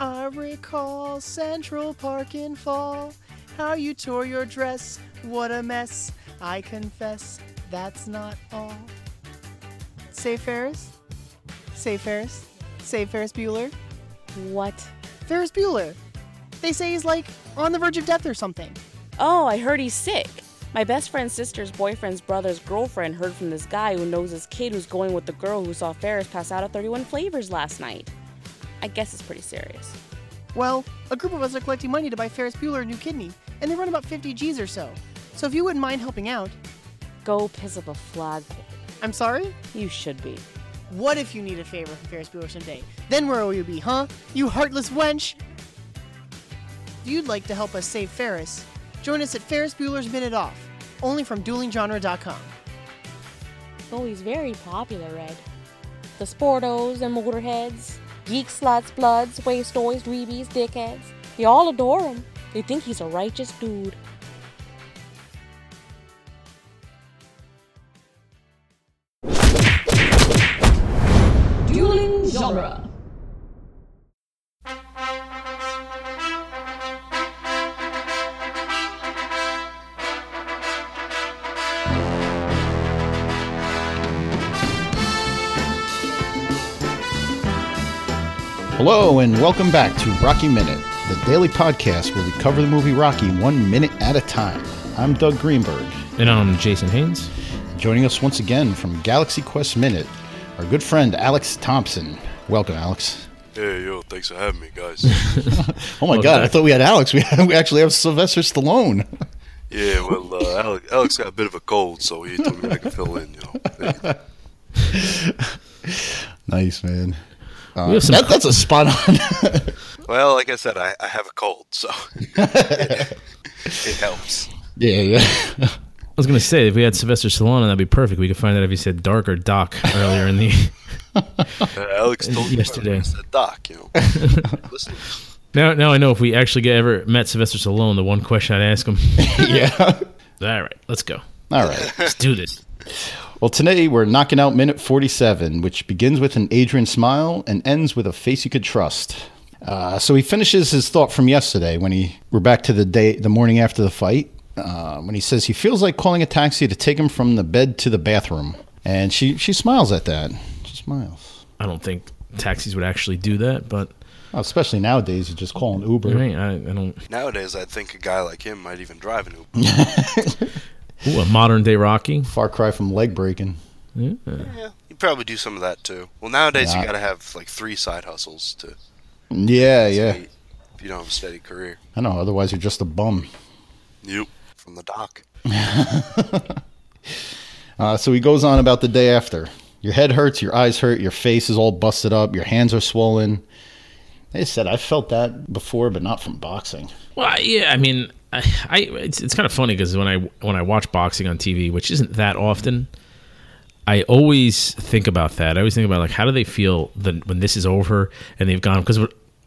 I recall Central Park in fall. How you tore your dress. What a mess. I confess that's not all. Say Ferris? Say Ferris? Say Ferris Bueller? What? Ferris Bueller. They say he's like on the verge of death or something. Oh, I heard he's sick. My best friend's sister's boyfriend's brother's girlfriend heard from this guy who knows this kid who's going with the girl who saw Ferris pass out at 31 Flavors last night. I guess it's pretty serious. Well, a group of us are collecting money to buy Ferris Bueller a new kidney, and they run about 50 G's or so. So if you wouldn't mind helping out, Go piss up a flagpole. I'm sorry? You should be. What if you need a favor from Ferris Bueller someday? Then where will you be, huh? You heartless wench! If you'd like to help us save Ferris, join us at Ferris Bueller's Minute Off, only from duelinggenre.com. Oh, he's very popular, Red. The sportos and motorheads, geek sluts, bloods, wastoids, dweebies, dickheads. They all adore him. They think he's a righteous dude. Dueling genre. Hello, and welcome back to Rocky Minute, the daily podcast where we cover the movie Rocky one minute at a time. I'm Doug Greenberg. And I'm Jason Haynes. Joining us once again from Galaxy Quest Minute, our good friend Alex Thompson. Welcome, Alex. Hey, yo, thanks for having me, guys. Oh my Well, God, I thought we had Alex. We, we actually have Sylvester Stallone. yeah, well, uh, Alex, Alex got a bit of a cold, so he told me I could fill in, you know. Nice, man. Uh, some that, that's a spot on. Well, like I said, I, I have a cold, so it, it helps. yeah, yeah. I was gonna say if we had Sylvester Stallone, that'd be perfect. We could find out if he said Dark or Doc earlier in the. Uh, Alex told me Yesterday. I said, Doc, you know. Listen, Now, now I know if we actually get ever met Sylvester Stallone, the one question I'd ask him. yeah. All right, let's go. All right. Let's do this. Well, today we're knocking out minute 47, which begins with an Adrian smile and ends with a face you could trust. Uh, so he finishes his thought from yesterday when he we're back to the day, the morning after the fight, uh, when he says he feels like calling a taxi to take him from the bed to the bathroom, and she she smiles at that. She smiles. I don't think taxis would actually do that, but Well, especially nowadays, you just call an Uber. I, mean, I, I don't. nowadays, I think a guy like him might even drive an Uber. Ooh, a modern day Rocky. Far cry from leg breaking. Yeah. Yeah, you probably do some of that too. Well, nowadays Yeah. you got to have like three side hustles to Yeah, yeah. stay- if you don't have a steady career. I know. Otherwise, you're just a bum. Yep, from the dock. Uh, so he goes on about the day after. Your head hurts, your eyes hurt, your face is all busted up, your hands are swollen. They said I felt that before, but not from boxing. Well, yeah, I mean, I, I it's, it's kind of funny because when I when I watch boxing on TV, which isn't that often, I always think about that. I always think about like how do they feel the, when this is over and they've gone because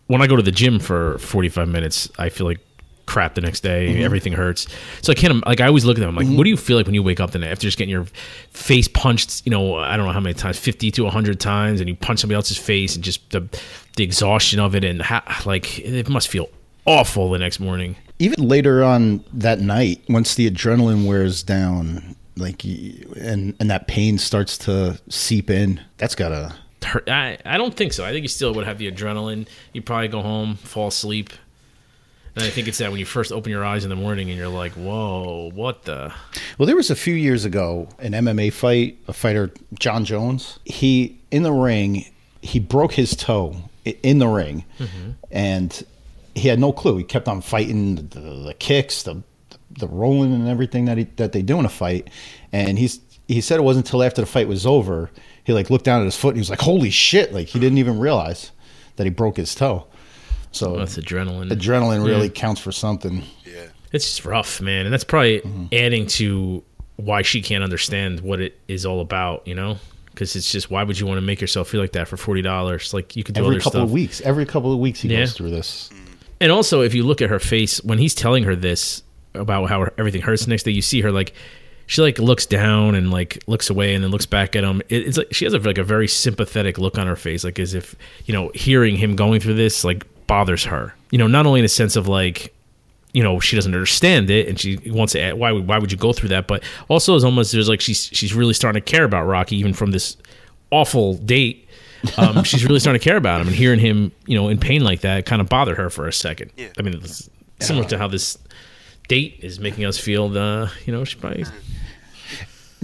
when I go to the gym for forty five minutes, I feel like crap the next day. Mm-hmm. Everything hurts. So I can't like I always look at them I'm like, mm-hmm. what do you feel like when you wake up the night after just getting your face punched? You know, I don't know how many times, fifty to hundred times, and you punch somebody else's face and just the the exhaustion of it and how, like it must feel awful the next morning. Even later on that night, once the adrenaline wears down, like and and that pain starts to seep in, that's gotta. hurt. I, I don't think so. I think you still would have the adrenaline. You probably go home, fall asleep. And I think it's that when you first open your eyes in the morning and you're like, whoa, what the? Well, there was a few years ago an MMA fight, a fighter Jon Jones. He in the ring, he broke his toe in the ring, mm-hmm. and he had no clue. He kept on fighting the, the kicks, the the rolling, and everything that he that they do in a fight. And he's he said it wasn't until after the fight was over he like looked down at his foot and he was like, "Holy shit!" Like he didn't even realize that he broke his toe. So That's adrenaline. adrenaline really counts for something. Yeah. it's just rough, man. And that's probably Mm-hmm. adding to why she can't understand what it is all about, you know? Because it's just, why would you want to make yourself feel like that for $40? Like you could do Every other couple stuff. of weeks, every couple of weeks he Yeah. goes through this. And also, if you look at her face when he's telling her this about how everything hurts next day, you see her like she like looks down and like looks away and then looks back at him. It, it's like she has a, like a very sympathetic look on her face, like as if you know hearing him going through this like bothers her. You know, not only in a sense of like, you know, she doesn't understand it and she wants to. add- Why? Why would you go through that? But also, it's almost there's like she's she's really starting to care about Rocky even from this awful date. Um, she's really starting to care about him and hearing him, you know, in pain like that kind of bothered her for a second. Yeah. I mean, it's similar to how this date is making us feel. The you know, she probably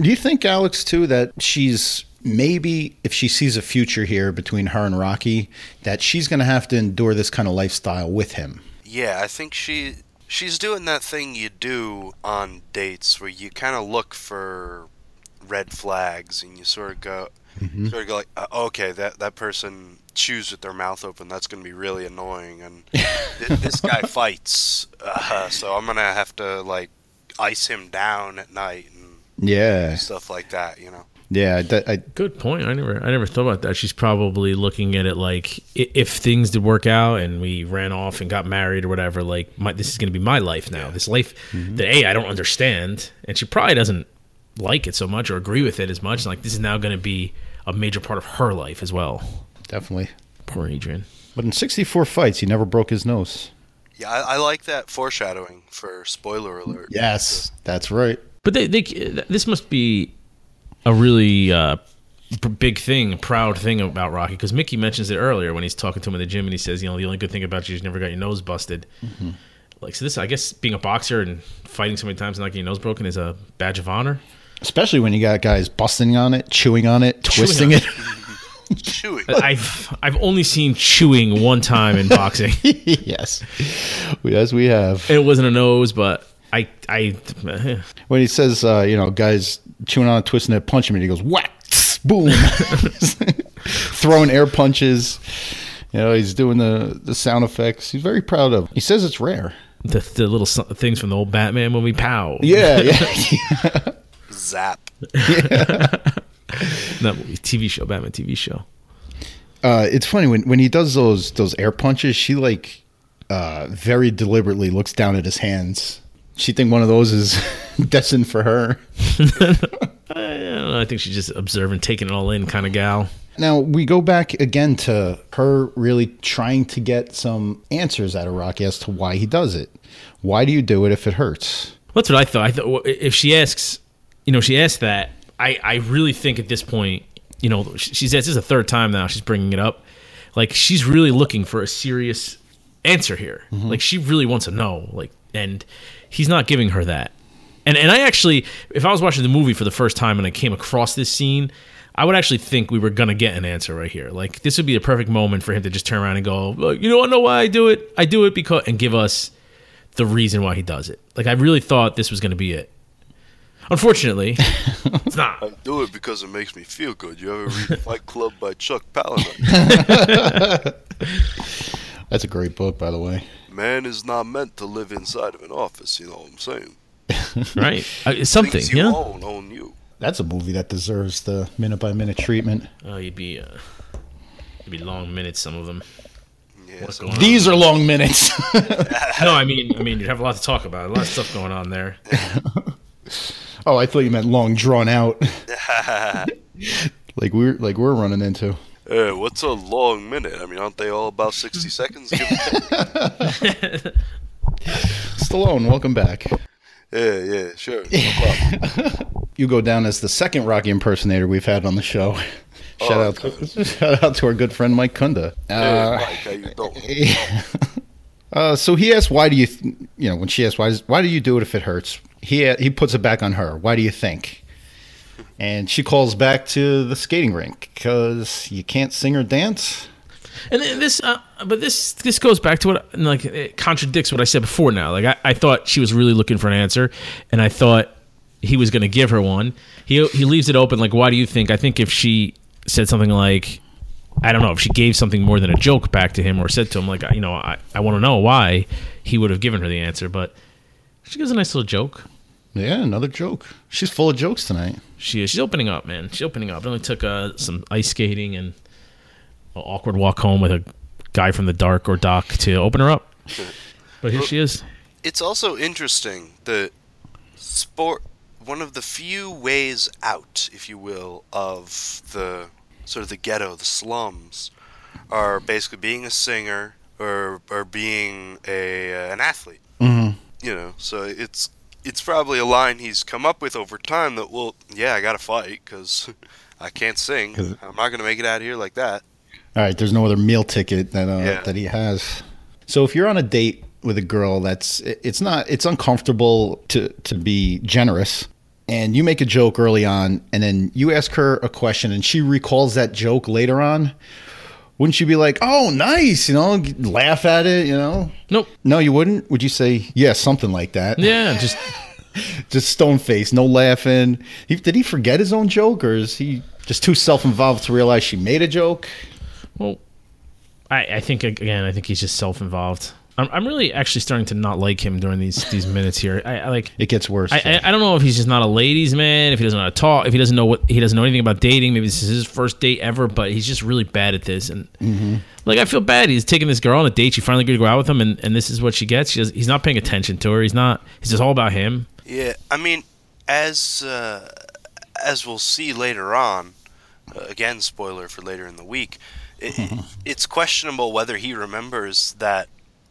Do you think, Alex, too, that she's maybe if she sees a future here between her and Rocky, that she's going to have to endure this kind of lifestyle with him? Yeah, I think she she's doing that thing you do on dates where you kind of look for red flags and you sort of go sort of go like uh, okay that that person chews with their mouth open that's going to be really annoying and th- this guy fights uh, so I'm going to have to like ice him down at night and Yeah, stuff like that you know yeah. That, I, Good point. I never, I never thought about that. She's probably looking at it like if things did work out and we ran off and got married or whatever. Like, my, this is going to be my life now. This life that a I don't understand, and she probably doesn't like it so much or agree with it as much. Like, this is now going to be a major part of her life as well. definitely. Poor Adrian. But in 64 fights, he never broke his nose. yeah I, I like that foreshadowing for spoiler alert Yes, that's right. But they, they, this must be a really uh, b- big thing, proud thing about Rocky because Mickey mentions it earlier when he's talking to him in the gym and he says, you know, the only good thing about you is you never got your nose busted. Like, so this, I guess, being a boxer and fighting so many times and not getting your nose broken is a badge of honor. Especially when you got guys busting on it, chewing on it, Chewing twisting on it. chewing I've I've only seen chewing one time in boxing. yes, yes, we have. it wasn't a nose, but I I When he says, uh, you know, guys chewing on it, twisting it, punch him, and he goes whack, boom, throwing air punches. You know, he's doing the the sound effects. He's very proud of. He says it's rare. the, the little things from the old Batman movie, pow. Yeah, yeah. Zap Not movie, TV show, Batman TV show. Uh, it's funny when when he does those those air punches. She like uh, very deliberately looks down at his hands. She think one of those is destined for her. I, don't know, I think she's just observing, taking it all in, kind of gal. Now we go back again to her really trying to get some answers out of Rocky as to why he does it. Why do you do it if it hurts? That's what I thought. I thought if she asks, you know, she asked that. I I really think at this point, you know, she- she's this is the third time now she's bringing it up. Like she's really looking for a serious answer here. Mm-hmm. Like she really wants to know. Like, and he's not giving her that. And and I actually, if I was watching the movie for the first time and I came across this scene, I would actually think we were gonna get an answer right here. Like this would be a perfect moment for him to just turn around and go, "Look, you don't know why I do it? I do it because and give us the reason why he does it. Like I really thought this was gonna be it. Unfortunately, it's not. I do it because it makes me feel good. You ever read Fight Club by Chuck Palahniuk? That's a great book, by the way. Man is not meant to live inside of an office. You know what I'm saying? Right? Uh, something, Things you yeah. own own you. That's a movie that deserves the minute by minute treatment. Oh, you'd be, uh, you'd be long minutes. Some of them. Yeah, What's so going on? These are long minutes. No, I mean, I mean, you have a lot to talk about. A lot of stuff going on there. Oh, I thought you meant long drawn out. like we're like we're running into. Hey, what's a long minute? I mean, aren't they all about 60 seconds? Stallone, welcome back. yeah, yeah, sure. No. You go down as the second Rocky impersonator we've had on the show. Shout Oh, out, to, shout out to our good friend Mike Kunda. Hey, Uh, Mike, how you doing? uh, so he asked, "Why do you, th- you know, when she asked, why, does- why do you do it if it hurts?" He he puts it back on her. Why do you think? And she calls back to the skating rink because you can't sing or dance. And this, uh, but this, this goes back to what, like, it contradicts what I said before. Now, like, I, I thought she was really looking for an answer, and I thought he was going to give her one. He he leaves it open. Like, why do you think? I think if she said something like, I don't know, if she gave something more than a joke back to him, or said to him like, you know, I, I want to know why, he would have given her the answer. But she gives a nice little joke. Yeah, another joke. She's full of jokes tonight. She is. She's opening up, man. She's opening up. It only took uh, some ice skating and an awkward walk home with a guy from the dark or dock to open her up. But here she is. It's also interesting that sport, one of the few ways out, if you will, of the sort of the ghetto, the slums, are basically being a singer or or being a uh, an athlete. You know, so it's it's probably a line he's come up with over time that well, yeah, I got to fight because I can't sing. I'm not gonna make it out of here like that. All right, there's no other meal ticket that uh, Yeah. that he has. So if you're on a date with a girl that's it's not it's uncomfortable to to be generous and you make a joke early on and then you ask her a question and she recalls that joke later on, wouldn't you be like, "Oh, nice," you know, laugh at it, you know? Nope. No, you wouldn't. Would you say, "Yeah, something like that"? Yeah, just Just stone face, no laughing. He, did he forget his own joke or is he just too self-involved to realize she made a joke? well. I, I think again. I think he's just self-involved. I'm, I'm really actually starting to not like him during these these minutes here. I, I like. It gets worse. I, I, I don't know if he's just not a ladies' man, if he doesn't know how to talk, if he doesn't know what he doesn't know anything about dating. Maybe this is his first date ever, but he's just really bad at this. And like, I feel bad. He's taking this girl on a date. She finally agreed to go out with him, and, and this is what she gets. She does, he's not paying attention to her. He's not. It's just all about him. Yeah, I mean, as uh, as we'll see later on, uh, again, spoiler for later in the week, it, it's questionable whether he remembers that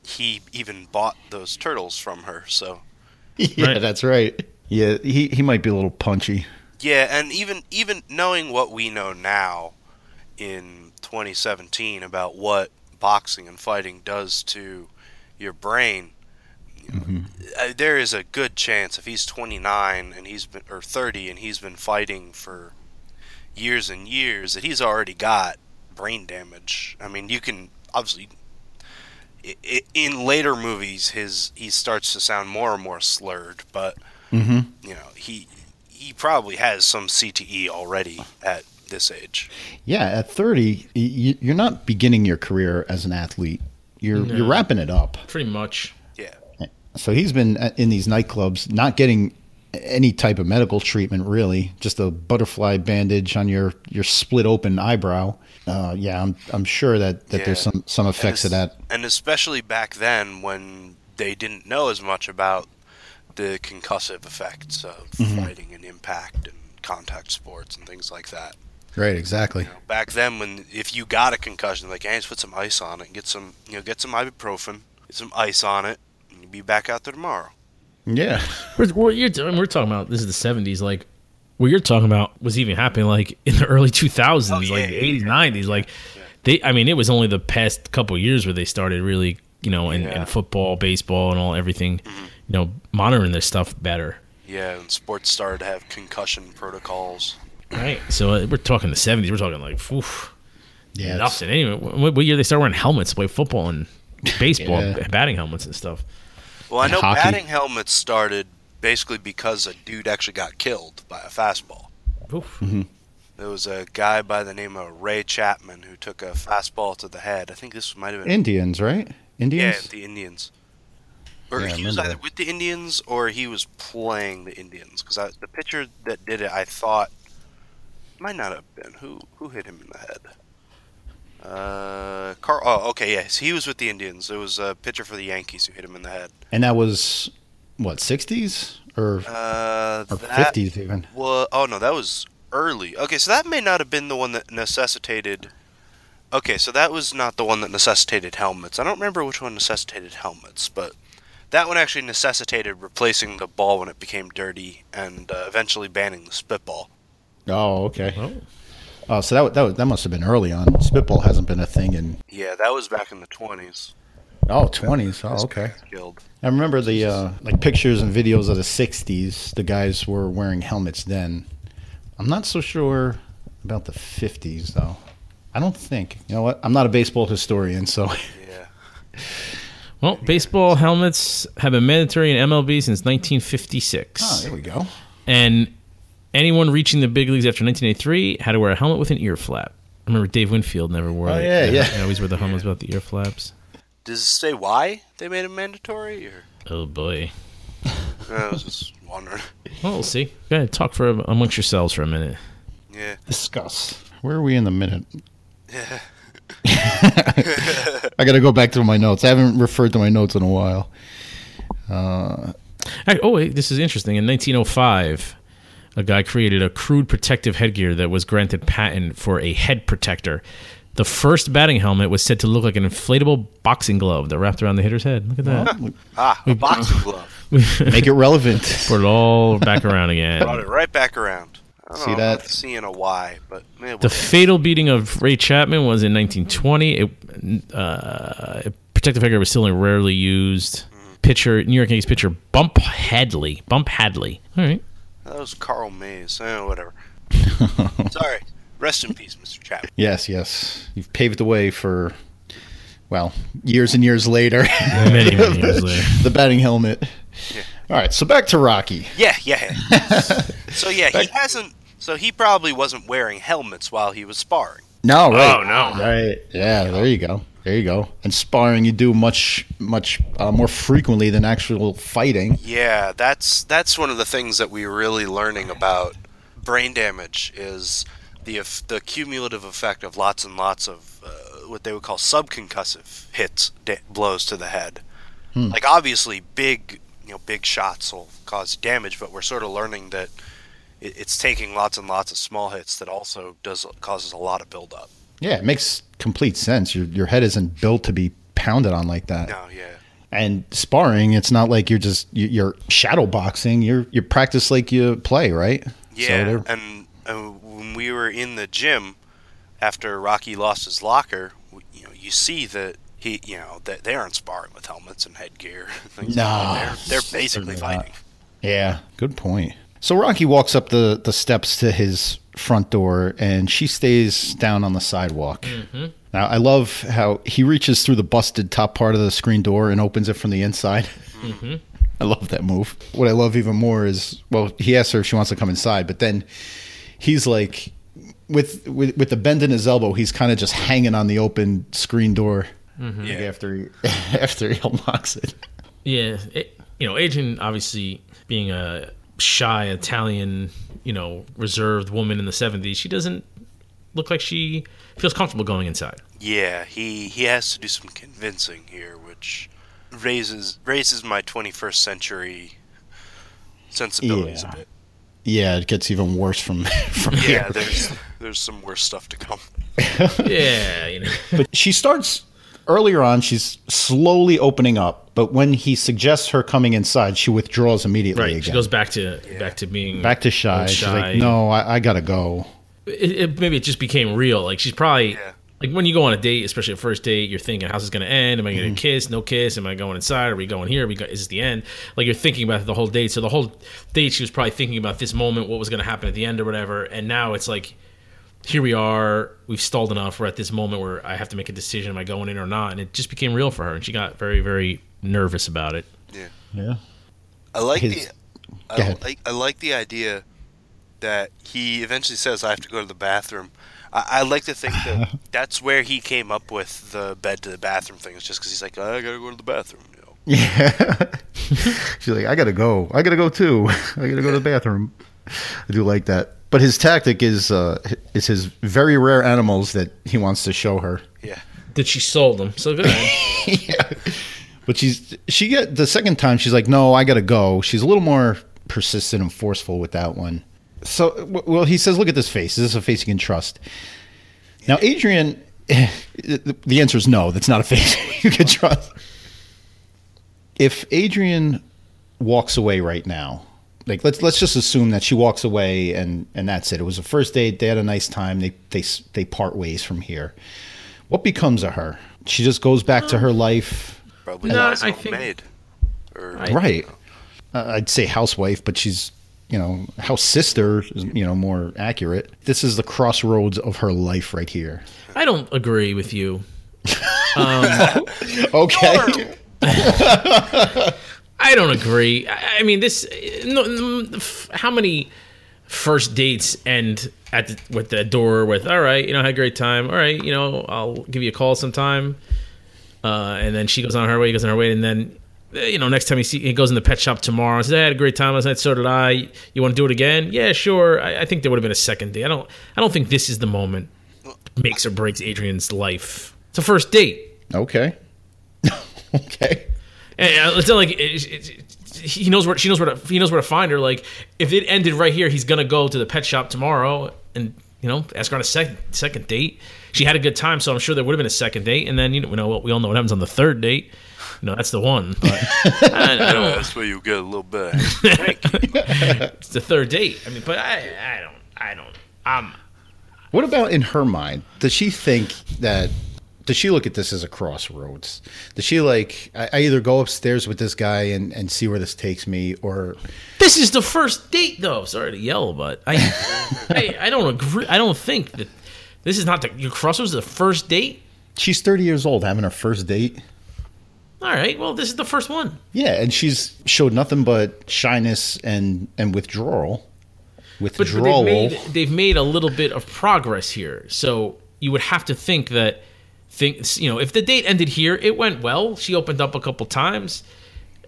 he even bought those turtles from her. So yeah, Right. that's right. Yeah, he, he might be a little punchy. yeah, and even even knowing what we know now in 2017 about what boxing and fighting does to your brain. you know, uh, there is a good chance if he's 29 and he's been or 30 and he's been fighting for years and years that he's already got brain damage. I mean, you can obviously i- i- in later movies his he starts to sound more and more slurred, but Mm-hmm. you know, he he probably has some CTE already at this age. Yeah, at 30, you're not beginning your career as an athlete. You're you're wrapping it up. Pretty much. Yeah. So he's been in these nightclubs, not getting any type of medical treatment, really. Just a butterfly bandage on your your split open eyebrow. Uh, yeah, I'm I'm sure that, that there's some some effects of that. And especially back then when they didn't know as much about the concussive effects of Mm-hmm. fighting and impact and contact sports and things like that. Right, exactly. You know, back then when if you got a concussion, like, hey, just put some ice on it and get some you know, get some ibuprofen, get some ice on it, and you'll be back out there tomorrow. Yeah. We're, we're, you're, we're talking about this is the 70s. Like, what you're talking about was even happening like in the early 2000s, Oh, like yeah, the yeah, 80s, 90s. Like, they, I mean, it was only the past couple years where they started really, you know, in, Yeah. Mm-hmm. in football, baseball, and all everything, you know, monitoring their stuff better. Yeah, and sports started to have concussion protocols. Right. So uh, we're talking the 70s. We're talking like, oof, Yeah. it's- nothing. Anyway, what, what year they started wearing helmets to play football and baseball, Yeah. batting helmets and stuff? Well, I know hockey. batting helmets started basically because a dude actually got killed by a fastball. Oof. Mm-hmm. There was a guy by the name of Ray Chapman who took a fastball to the head. I think this might have been Indians, right? Indians. yeah, Indians? the Indians. Or Yeah, he was either that. with the Indians or he was playing the Indians. Because the pitcher that did it, I thought, might not have been. Who who hit him in the head? Uh, Carl. Oh, okay, yes, he was with the Indians. It was a pitcher for the Yankees who hit him in the head. And that was what, 60s or Uh, or 50s even? Well, oh no, that was early. Okay, so that may not have been the one that necessitated. Okay, so that was not the one that necessitated helmets. I don't remember which one necessitated helmets, but that one actually necessitated replacing the ball when it became dirty and uh, eventually banning the spitball. Oh, okay. Oh. Oh, so that that that must have been early on. Spitball hasn't been a thing in Yeah, that was back in the twenties. oh 20s. Oh, okay. Killed. I remember the uh, like pictures and videos of the '60s. The guys were wearing helmets then. I'm not so sure about the '50s though. I don't think. You know what? I'm not a baseball historian, so Yeah. Well, baseball helmets have been mandatory in MLB since 1956. oh, there we go. and anyone reaching the big leagues after 1983 had to wear a helmet with an ear flap. I remember Dave Winfield never wore Oh, it. yeah, yeah. He always wore the helmets without the ear flaps. Does it say why they made it mandatory? Or Oh boy. I was just wondering. Well, we'll see. Go ahead, talk for amongst yourselves for a minute. Yeah. Discuss. Where are we in the minute? Yeah. I got to go back to my notes. I haven't referred to my notes in a while. Uh, hey, Oh, wait, this is interesting. In 1905, a guy created a crude protective headgear that was granted patent for a head protector The first batting helmet was said to look like an inflatable boxing glove that wrapped around the hitter's head. Look at that. Ah, a boxing glove. Make it relevant. Put it all back around again. Brought it right back around. I don't See know, that? I'm Seeing a Y, but man, The fatal beating of Ray Chapman was in 1920. It, uh, protective headgear was still only rarely used. Pitcher, New York Yankees pitcher Bump Hadley. Bump Hadley. All right. That was Carl Mays. Eh, whatever. Sorry. Rest in peace, Mr. Chapman. Yes, yes. You've paved the way for, well, years and years later. Many, many years later. the batting helmet. All right, so back to Rocky. Yeah, yeah. yeah. so yeah, he hasn't. So he probably wasn't wearing helmets while he was sparring. No, right. Oh, no. Right. Yeah, there you go. There you go. And sparring you do much, much uh, more frequently than actual fighting. Yeah, that's that's one of the things that we're really learning about brain damage is the the cumulative effect of lots and lots of uh, what they would call subconcussive hits, da- blows to the head. Like obviously, big you know big shots will cause damage, but we're sort of learning that it, it's taking lots and lots of small hits that also does causes a lot of buildup. Yeah, it makes complete sense. Your your head isn't built to be pounded on like that. No, yeah. And sparring, it's not like you're just you- you're shadow boxing. You're you practice like you play, right? Yeah, they're- and uh, when we were in the gym after Rocky lost his locker, you know, you see that he, you know, that they aren't sparring with helmets and headgear. Things No, like they're, they're basically not. fighting. Yeah, good point. So Rocky walks up the, the steps to his front door and she stays down on the sidewalk. Now, I love how he reaches through the busted top part of the screen door and opens it from the inside. I love that move. What I love even more is, well, he asks her if she wants to come inside, but then he's like, with with, with the bend in his elbow, he's kind of just hanging on the open screen door mm-hmm. like, Yeah. after he, after he unlocks it. Yeah, it, you know, Adrian obviously being a shy Italian, you know, reserved woman in the '70s, she doesn't look like she feels comfortable going inside. Yeah, he he has to do some convincing here, which raises raises my 21st century sensibilities Yeah. a bit. Yeah, it gets even worse from from here. Yeah, there's there's some worse stuff to come. yeah, you know. But she starts earlier on. She's slowly opening up, but when he suggests her coming inside, she withdraws immediately Right, again. she goes back to back to being back to shy. old She's like, "No, I, I gotta go." It, it, maybe it just became real. Like she's probably Yeah. like when you go on a date, especially a first date, you're thinking, "How's this going to end? Am I Mm-hmm. going to kiss? No kiss? Am I going inside? Are we going here? Are we go- is this the end?" Like you're thinking about the whole date. So the whole date, she was probably thinking about this moment, what was going to happen at the end or whatever. And now it's like, here we are. We've stalled enough. We're at this moment where I have to make a decision: Am I going in or not? And it just became real for her, and she got very, very nervous about it. Yeah. Yeah. I like His- the Go I like I like the idea that he eventually says I have to go to the bathroom. I, I like to think that that's where he came up with the bed to the bathroom thing. It's just because he's like I gotta go to the bathroom. You know? Yeah. She's like, "I gotta go. I gotta go too. I gotta go to the bathroom." I do like that. But his tactic is uh, is his very rare animals that he wants to show her. Yeah. That she sold them. So good. yeah. But she's she get the second time she's like, no, I gotta go. She's a little more persistent and forceful with that one. So well, he says, look at this face. Is this a face you can trust? Now, Adrian, the answer is no. That's not a face you can trust. If Adrian walks away right now, like let's let's just assume that she walks away and and that's it. It was a first date. They had a nice time. They they they part ways from here. What becomes of her? She just goes back to her life. Probably No, not I I think- made. Or, I- right uh, i'd say housewife but she's you know house sister is you know more accurate this is the crossroads of her life right here I don't agree with you. okay I don't agree. I, I mean, this. No, no, f- how many first dates end at the, with the door with "All right, you know, had a great time. All right, you know, I'll give you a call sometime." Uh, and then she goes on her way, he goes on her way, and then you know, next time he see he goes in the pet shop tomorrow and says, "I had a great time last night. So did I. You want to do it again? Yeah, sure. I, I think there would have been a second date. I don't. I don't think this is the moment makes or breaks Adrian's life. It's a first date. okay okay And uh, it's not like it, it, it- he knows where she knows where to, he knows where to find her. Like if it ended right here, he's gonna go to the pet shop tomorrow and you know ask her on a second second date. She had a good time, so I'm sure there would have been a second date. And then you know, we know what we all know what happens on the third date. You know, that's the one. But I, I don't. that's where you get a little bit. It's the third date. I mean, but I, I don't, I don't. Um, What about in her mind? Does she think that? Does she look at this as a crossroads? Does she like? I, I either go upstairs with this guy and, and see where this takes me, or this is the first date, though. Sorry to yell, but I, I, I don't agree. I don't think that this is not the your crossroads. The first date. she's thirty years old having her first date. All right. Well, this is the first one. Yeah, and she's showed nothing but shyness and and withdrawal. But, but Withdrawal. they've made they've made a little bit of progress here. So you would have to think that things you know if the date ended here, it went well. She opened up a couple times.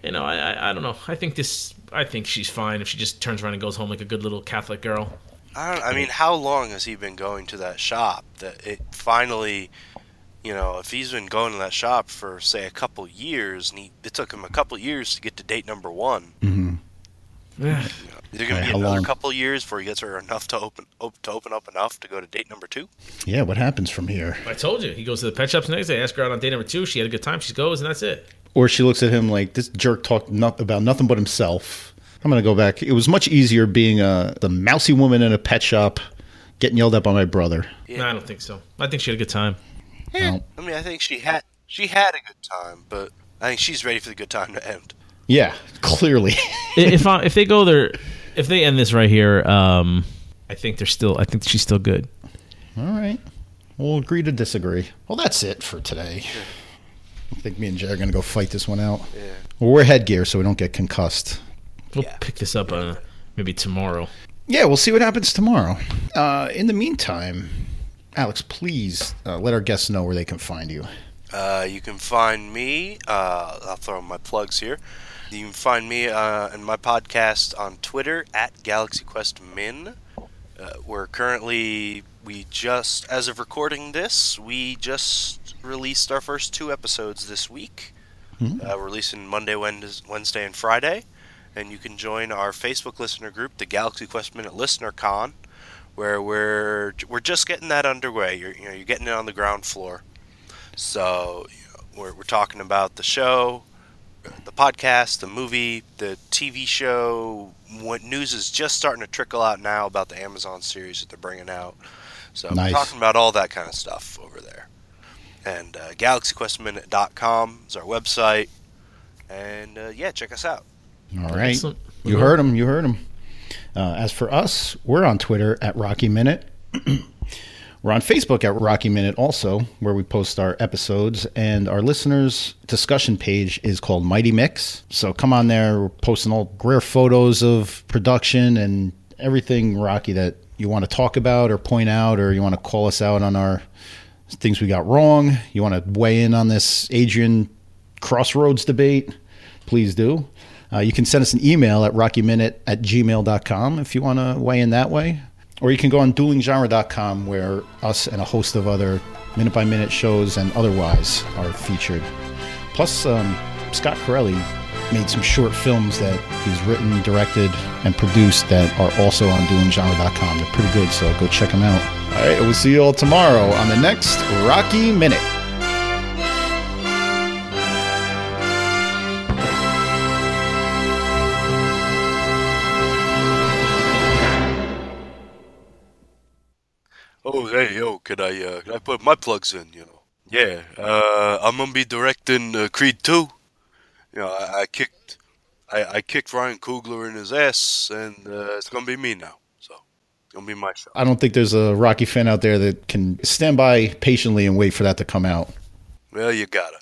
You know, I, I I don't know. I think this. I think she's fine if she just turns around and goes home like a good little Catholic girl. I, don't, I mean, how long has he been going to that shop that it finally, you know, if he's been going to that shop for say a couple years, and he, it took him a couple years to get to date number one. Mm-hmm. Yeah. Is it going Right, to be another long? couple years before he gets her enough to open op- to open up enough to go to date number two? yeah, what happens from here? I told you. He goes to the pet shops next day. Ask her out on date number two. She had a good time. She goes, and that's it. Or she looks at him like this jerk talked no- about nothing but himself. I'm gonna go back. It was much easier being a the mousy woman in a pet shop, getting yelled at by my brother. Yeah. No, I don't think so. I think she had a good time. Well, I mean, I think she had she had a good time, but I think she's ready for the good time to end. yeah, clearly. if I, if they go there, if they end this right here, um, I think they're still. I think she's still good. All right. We'll agree to disagree. Well, that's it for today. I think me and Jay are going to go fight this one out. Yeah. Well, we're headgear, so we don't get concussed. We'll Yeah. pick this up uh, maybe tomorrow. Yeah, we'll see what happens tomorrow. Uh, in the meantime, Alex, please uh, let our guests know where they can find you. Uh, you can find me. Uh, I'll throw my plugs here. You can find me uh, and my podcast on Twitter at Galaxy Quest Min. Uh, we're currently we just as of recording this, we just released our first two episodes this week. Uh, we're releasing Monday, Wednesday, and Friday. And you can join our Facebook listener group, the Galaxy Quest Minute Listener Con, where we're we're just getting that underway. You're you know you're getting it on the ground floor. So you know, we're, we're talking about the show, the podcast, the movie, the TV show. What news is just starting to trickle out now about the Amazon series that they're bringing out. So Nice. we're talking about all that kind of stuff over there. And uh, GalaxyQuestMinute.com is our website. And uh, yeah, check us out. All right. Excellent. You heard him. You heard him. Uh, as for us, we're on Twitter at Rocky Minute. we're on Facebook at Rocky Minute also, where we post our episodes. And our listeners' discussion page is called Mighty Mick's. So come on there. We're posting all rare photos of production and everything Rocky that you want to talk about or point out, or you want to call us out on our things we got wrong. You want to weigh in on this Adrian Crossroads debate, please do. Uh, you can send us an email at rockyminute at gmail.com if you want to weigh in that way. Or you can go on duelinggenre.com where us and a host of other minute by minute shows and otherwise are featured. Plus, um, Scott Corelli made some short films that he's written, directed, and produced that are also on duelinggenre.com. They're pretty good, so go check them out. All right, we'll see you all tomorrow on the next Rocky Minute. Could I, uh, could I put my plugs in, you know? Yeah, uh, I'm gonna be directing uh, Creed 2. You know, I, I kicked, I, I kicked Ryan Coogler in his ass, and uh, it's gonna be me now. So, it's gonna be my show. I don't think there's a Rocky fan out there that can stand by patiently and wait for that to come out. Well, you gotta.